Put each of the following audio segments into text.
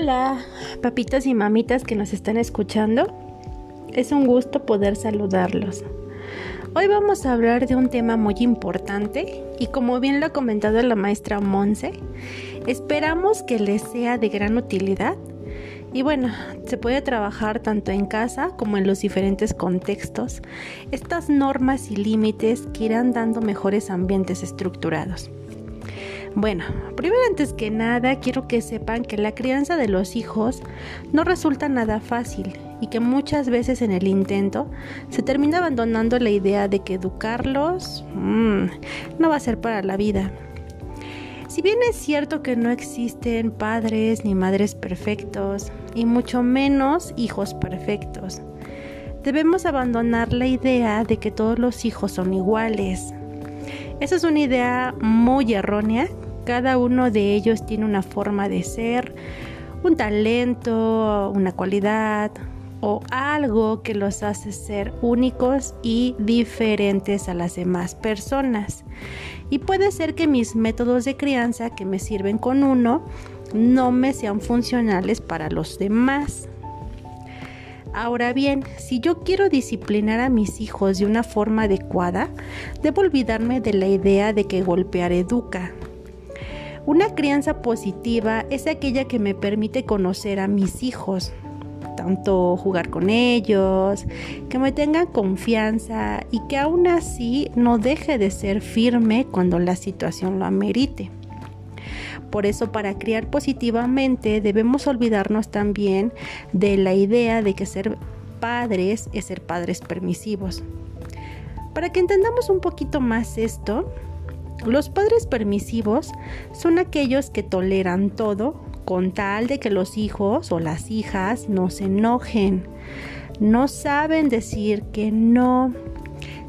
Hola, papitos y mamitas que nos están escuchando. Es un gusto poder saludarlos. Hoy vamos a hablar de un tema muy importante y como bien lo ha comentado la maestra Monse, esperamos que les sea de gran utilidad. Y bueno, se puede trabajar tanto en casa como en los diferentes contextos estas normas y límites que irán dando mejores ambientes estructurados. Bueno, primero antes que nada quiero que sepan que la crianza de los hijos no resulta nada fácil y que muchas veces en el intento se termina abandonando la idea de que educarlos mmm, no va a ser para la vida. Si bien es cierto que no existen padres ni madres perfectos y mucho menos hijos perfectos, debemos abandonar la idea de que todos los hijos son iguales. Esa es una idea muy erróea cada uno de ellos tiene una forma de ser, un talento, una cualidad o algo que los hace ser únicos y diferentes a las demás personas. Y puede ser que mis métodos de crianza que me sirven con uno no me sean funcionales para los demás. Ahora bien, si yo quiero disciplinar a mis hijos de una forma adecuada, debo olvidarme de la idea de que golpear educa. Una crianza positiva es aquella que me permite conocer a mis hijos, tanto jugar con ellos, que me tengan confianza y que aún así no deje de ser firme cuando la situación lo amerite. Por eso para criar positivamente debemos olvidarnos también de la idea de que ser padres es ser padres permisivos. Para que entendamos un poquito más esto, los padres permisivos son aquellos que toleran todo con tal de que los hijos o las hijas no se enojen. No saben decir que no.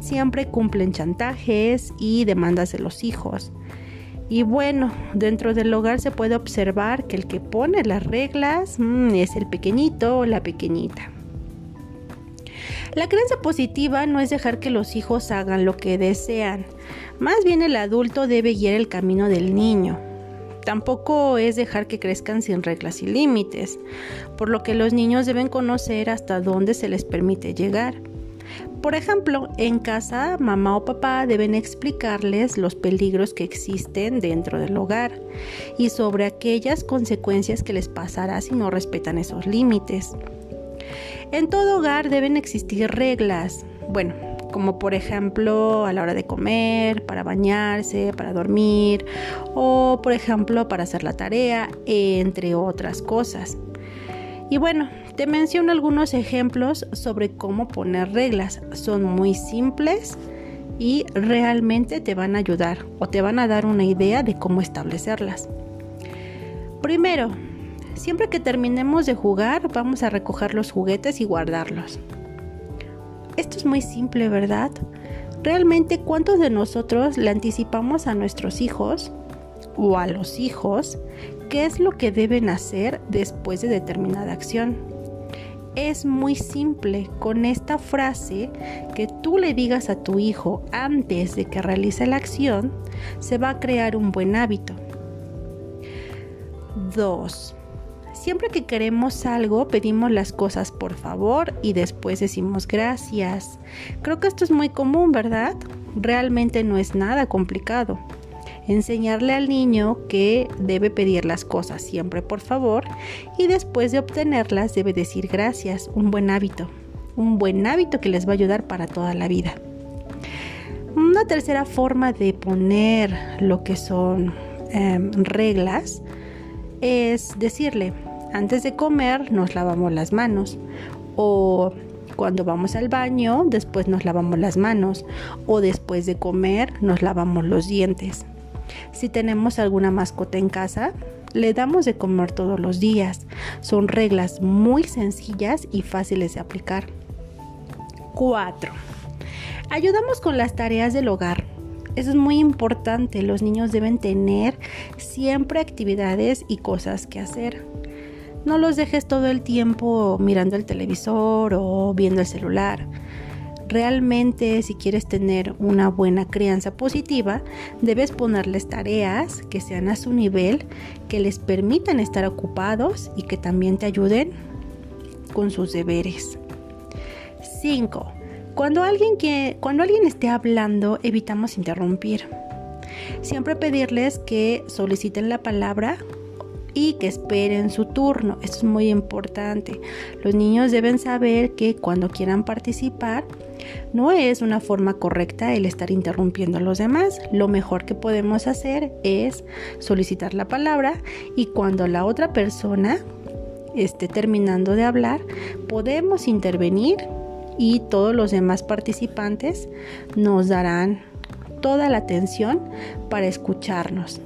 Siempre cumplen chantajes y demandas de los hijos. Y bueno, dentro del hogar se puede observar que el que pone las reglas mm, es el pequeñito o la pequeñita. La creencia positiva no es dejar que los hijos hagan lo que desean, más bien el adulto debe guiar el camino del niño. Tampoco es dejar que crezcan sin reglas y límites, por lo que los niños deben conocer hasta dónde se les permite llegar. Por ejemplo, en casa, mamá o papá deben explicarles los peligros que existen dentro del hogar y sobre aquellas consecuencias que les pasará si no respetan esos límites. En todo hogar deben existir reglas, bueno, como por ejemplo a la hora de comer, para bañarse, para dormir o por ejemplo para hacer la tarea, entre otras cosas. Y bueno, te menciono algunos ejemplos sobre cómo poner reglas. Son muy simples y realmente te van a ayudar o te van a dar una idea de cómo establecerlas. Primero, Siempre que terminemos de jugar, vamos a recoger los juguetes y guardarlos. Esto es muy simple, ¿verdad? Realmente, ¿cuántos de nosotros le anticipamos a nuestros hijos o a los hijos qué es lo que deben hacer después de determinada acción? Es muy simple con esta frase que tú le digas a tu hijo antes de que realice la acción, se va a crear un buen hábito. 2. Siempre que queremos algo, pedimos las cosas por favor y después decimos gracias. Creo que esto es muy común, ¿verdad? Realmente no es nada complicado. Enseñarle al niño que debe pedir las cosas siempre por favor y después de obtenerlas debe decir gracias, un buen hábito, un buen hábito que les va a ayudar para toda la vida. Una tercera forma de poner lo que son em, reglas es decirle, antes de comer nos lavamos las manos o cuando vamos al baño después nos lavamos las manos o después de comer nos lavamos los dientes. Si tenemos alguna mascota en casa, le damos de comer todos los días. Son reglas muy sencillas y fáciles de aplicar. 4. Ayudamos con las tareas del hogar. Eso es muy importante. Los niños deben tener siempre actividades y cosas que hacer. No los dejes todo el tiempo mirando el televisor o viendo el celular. Realmente si quieres tener una buena crianza positiva, debes ponerles tareas que sean a su nivel, que les permitan estar ocupados y que también te ayuden con sus deberes. 5. Cuando alguien, cuando alguien esté hablando, evitamos interrumpir. Siempre pedirles que soliciten la palabra y que esperen su turno. Esto es muy importante. Los niños deben saber que cuando quieran participar, no es una forma correcta el estar interrumpiendo a los demás. Lo mejor que podemos hacer es solicitar la palabra y cuando la otra persona esté terminando de hablar, podemos intervenir y todos los demás participantes nos darán toda la atención para escucharnos.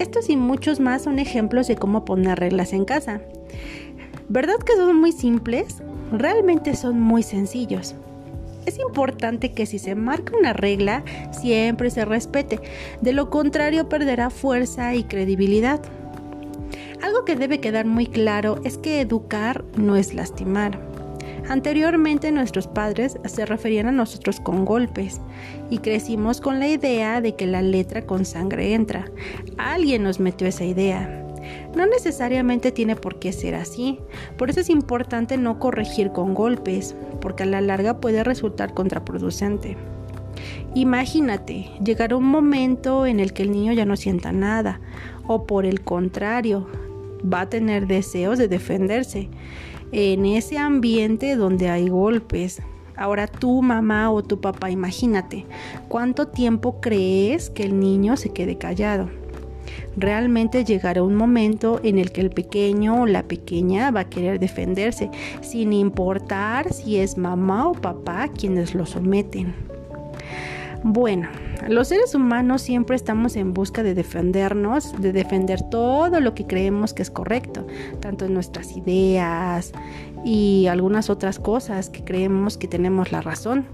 Estos y muchos más son ejemplos de cómo poner reglas en casa. ¿Verdad que son muy simples? Realmente son muy sencillos. Es importante que si se marca una regla, siempre se respete. De lo contrario, perderá fuerza y credibilidad. Algo que debe quedar muy claro es que educar no es lastimar. Anteriormente nuestros padres se referían a nosotros con golpes y crecimos con la idea de que la letra con sangre entra. Alguien nos metió esa idea. No necesariamente tiene por qué ser así, por eso es importante no corregir con golpes, porque a la larga puede resultar contraproducente. Imagínate, llegar un momento en el que el niño ya no sienta nada, o por el contrario, va a tener deseos de defenderse en ese ambiente donde hay golpes. Ahora tu mamá o tu papá, imagínate, ¿cuánto tiempo crees que el niño se quede callado? Realmente llegará un momento en el que el pequeño o la pequeña va a querer defenderse, sin importar si es mamá o papá quienes lo someten. Bueno, los seres humanos siempre estamos en busca de defendernos, de defender todo lo que creemos que es correcto, tanto nuestras ideas y algunas otras cosas que creemos que tenemos la razón.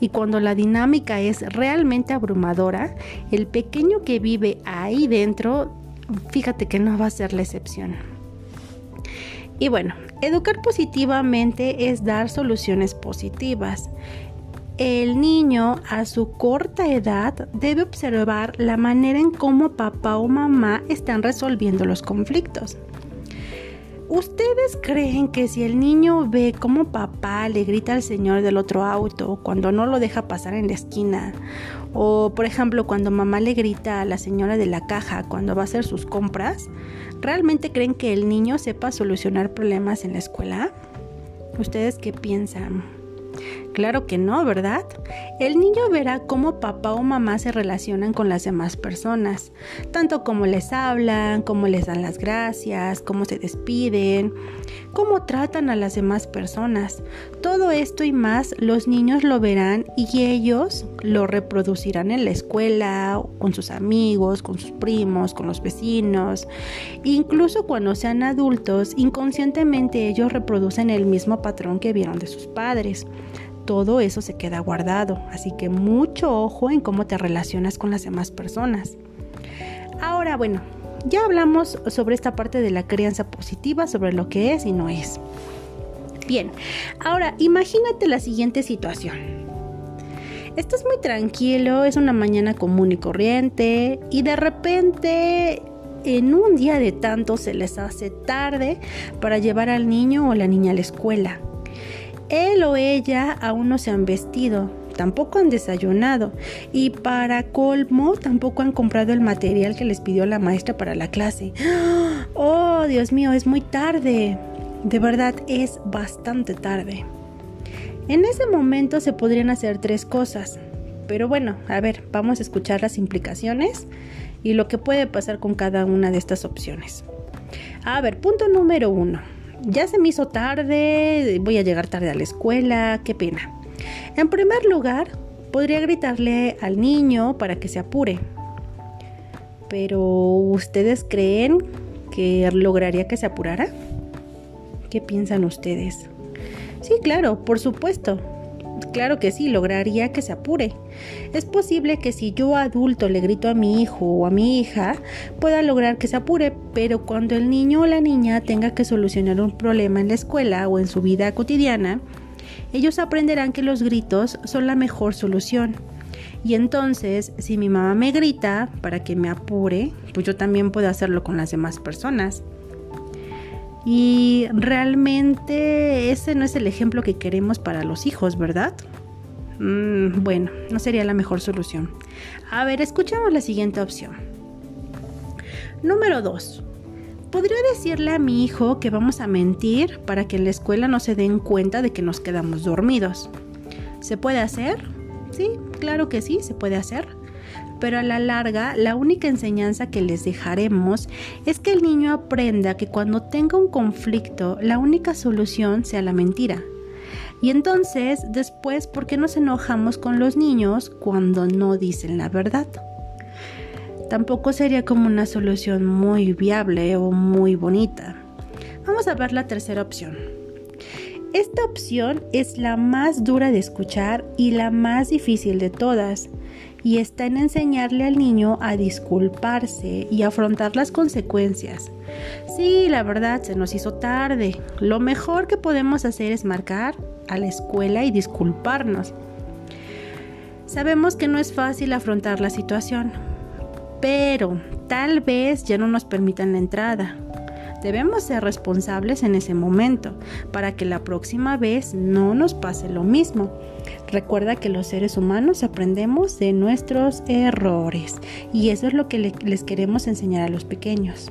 Y cuando la dinámica es realmente abrumadora, el pequeño que vive ahí dentro, fíjate que no va a ser la excepción. Y bueno, educar positivamente es dar soluciones positivas el niño a su corta edad debe observar la manera en cómo papá o mamá están resolviendo los conflictos. ¿Ustedes creen que si el niño ve cómo papá le grita al señor del otro auto cuando no lo deja pasar en la esquina? O por ejemplo cuando mamá le grita a la señora de la caja cuando va a hacer sus compras, ¿realmente creen que el niño sepa solucionar problemas en la escuela? ¿Ustedes qué piensan? Claro que no, ¿verdad? El niño verá cómo papá o mamá se relacionan con las demás personas, tanto como les hablan, cómo les dan las gracias, cómo se despiden, cómo tratan a las demás personas. Todo esto y más los niños lo verán y ellos lo reproducirán en la escuela, con sus amigos, con sus primos, con los vecinos. Incluso cuando sean adultos, inconscientemente ellos reproducen el mismo patrón que vieron de sus padres todo eso se queda guardado, así que mucho ojo en cómo te relacionas con las demás personas. Ahora, bueno, ya hablamos sobre esta parte de la crianza positiva, sobre lo que es y no es. Bien, ahora imagínate la siguiente situación. Estás muy tranquilo, es una mañana común y corriente y de repente en un día de tanto se les hace tarde para llevar al niño o la niña a la escuela. Él o ella aún no se han vestido, tampoco han desayunado y para colmo tampoco han comprado el material que les pidió la maestra para la clase. Oh, Dios mío, es muy tarde. De verdad, es bastante tarde. En ese momento se podrían hacer tres cosas. Pero bueno, a ver, vamos a escuchar las implicaciones y lo que puede pasar con cada una de estas opciones. A ver, punto número uno ya se me hizo tarde, voy a llegar tarde a la escuela, qué pena. En primer lugar, podría gritarle al niño para que se apure. Pero ¿ustedes creen que lograría que se apurara? ¿Qué piensan ustedes? Sí, claro, por supuesto. Claro que sí, lograría que se apure. Es posible que si yo adulto le grito a mi hijo o a mi hija, pueda lograr que se apure, pero cuando el niño o la niña tenga que solucionar un problema en la escuela o en su vida cotidiana, ellos aprenderán que los gritos son la mejor solución. Y entonces, si mi mamá me grita para que me apure, pues yo también puedo hacerlo con las demás personas. Y realmente ese no es el ejemplo que queremos para los hijos, ¿verdad? Mm, bueno, no sería la mejor solución. A ver, escuchemos la siguiente opción. Número 2. Podría decirle a mi hijo que vamos a mentir para que en la escuela no se den cuenta de que nos quedamos dormidos. ¿Se puede hacer? Sí, claro que sí, se puede hacer. Pero a la larga, la única enseñanza que les dejaremos es que el niño aprenda que cuando tenga un conflicto, la única solución sea la mentira. Y entonces, después, ¿por qué nos enojamos con los niños cuando no dicen la verdad? tampoco sería como una solución muy viable o muy bonita. Vamos a ver la tercera opción. Esta opción es la más dura de escuchar y la más difícil de todas, y está en enseñarle al niño a disculparse y afrontar las consecuencias. Sí, la verdad, se nos hizo tarde. Lo mejor que podemos hacer es marcar a la escuela y disculparnos. Sabemos que no es fácil afrontar la situación, pero tal vez ya no nos permitan la entrada. Debemos ser responsables en ese momento para que la próxima vez no nos pase lo mismo. Recuerda que los seres humanos aprendemos de nuestros errores y eso es lo que les queremos enseñar a los pequeños.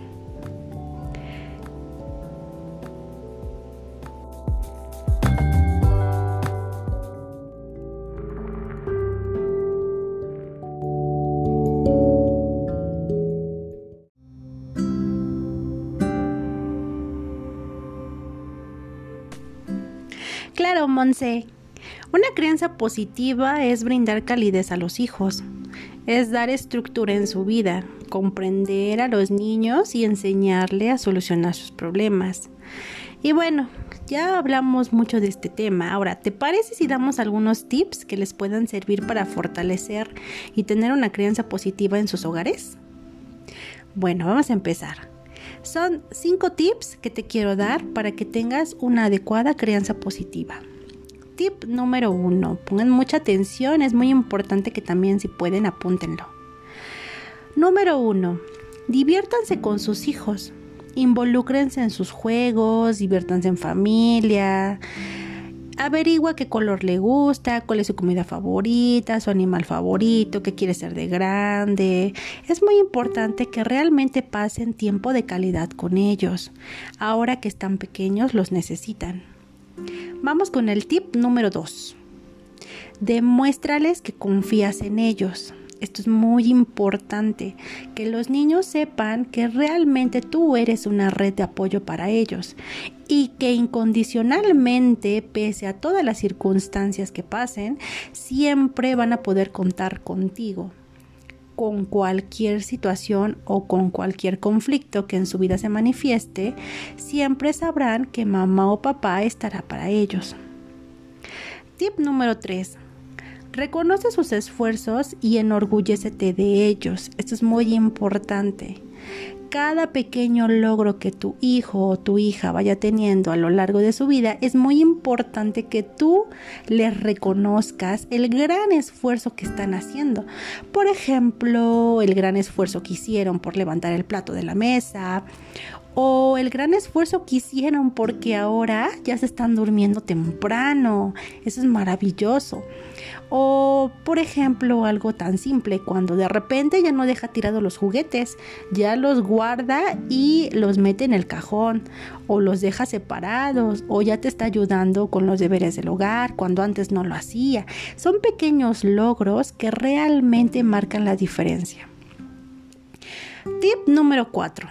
Claro, Monse. Una crianza positiva es brindar calidez a los hijos, es dar estructura en su vida, comprender a los niños y enseñarle a solucionar sus problemas. Y bueno, ya hablamos mucho de este tema. Ahora, ¿te parece si damos algunos tips que les puedan servir para fortalecer y tener una crianza positiva en sus hogares? Bueno, vamos a empezar. Son cinco tips que te quiero dar para que tengas una adecuada crianza positiva. Tip número uno, pongan mucha atención, es muy importante que también si pueden apúntenlo. Número uno, diviértanse con sus hijos, involúcrense en sus juegos, diviértanse en familia, averigua qué color le gusta, cuál es su comida favorita, su animal favorito, qué quiere ser de grande. Es muy importante que realmente pasen tiempo de calidad con ellos. Ahora que están pequeños los necesitan. Vamos con el tip número 2. Demuéstrales que confías en ellos. Esto es muy importante, que los niños sepan que realmente tú eres una red de apoyo para ellos y que incondicionalmente, pese a todas las circunstancias que pasen, siempre van a poder contar contigo con cualquier situación o con cualquier conflicto que en su vida se manifieste, siempre sabrán que mamá o papá estará para ellos. Tip número 3 Reconoce sus esfuerzos y enorgullécete de ellos. Esto es muy importante. Cada pequeño logro que tu hijo o tu hija vaya teniendo a lo largo de su vida, es muy importante que tú les reconozcas el gran esfuerzo que están haciendo. Por ejemplo, el gran esfuerzo que hicieron por levantar el plato de la mesa o el gran esfuerzo que hicieron porque ahora ya se están durmiendo temprano. Eso es maravilloso. O, por ejemplo, algo tan simple, cuando de repente ya no deja tirados los juguetes, ya los guarda y los mete en el cajón, o los deja separados, o ya te está ayudando con los deberes del hogar, cuando antes no lo hacía. Son pequeños logros que realmente marcan la diferencia. Tip número 4.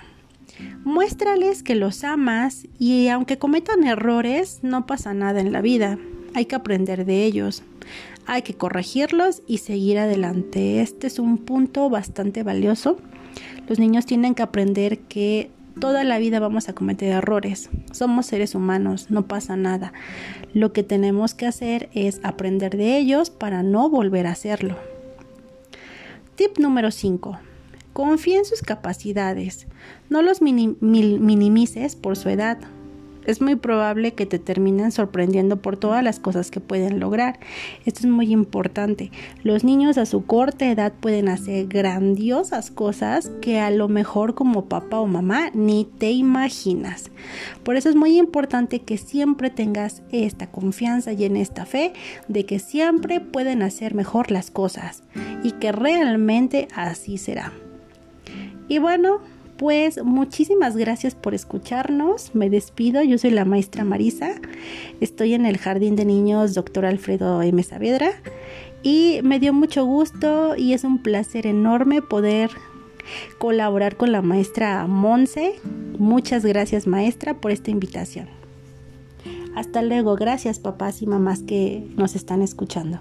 Muéstrales que los amas y aunque cometan errores, no pasa nada en la vida. Hay que aprender de ellos hay que corregirlos y seguir adelante. Este es un punto bastante valioso. Los niños tienen que aprender que toda la vida vamos a cometer errores. Somos seres humanos, no pasa nada. Lo que tenemos que hacer es aprender de ellos para no volver a hacerlo. Tip número 5. Confía en sus capacidades. No los minimices por su edad. Es muy probable que te terminen sorprendiendo por todas las cosas que pueden lograr. Esto es muy importante. Los niños a su corta edad pueden hacer grandiosas cosas que a lo mejor como papá o mamá ni te imaginas. Por eso es muy importante que siempre tengas esta confianza y en esta fe de que siempre pueden hacer mejor las cosas y que realmente así será. Y bueno, pues muchísimas gracias por escucharnos. Me despido. Yo soy la maestra Marisa. Estoy en el Jardín de Niños Dr. Alfredo M. Saavedra. Y me dio mucho gusto y es un placer enorme poder colaborar con la maestra Monse. Muchas gracias maestra por esta invitación. Hasta luego. Gracias papás y mamás que nos están escuchando.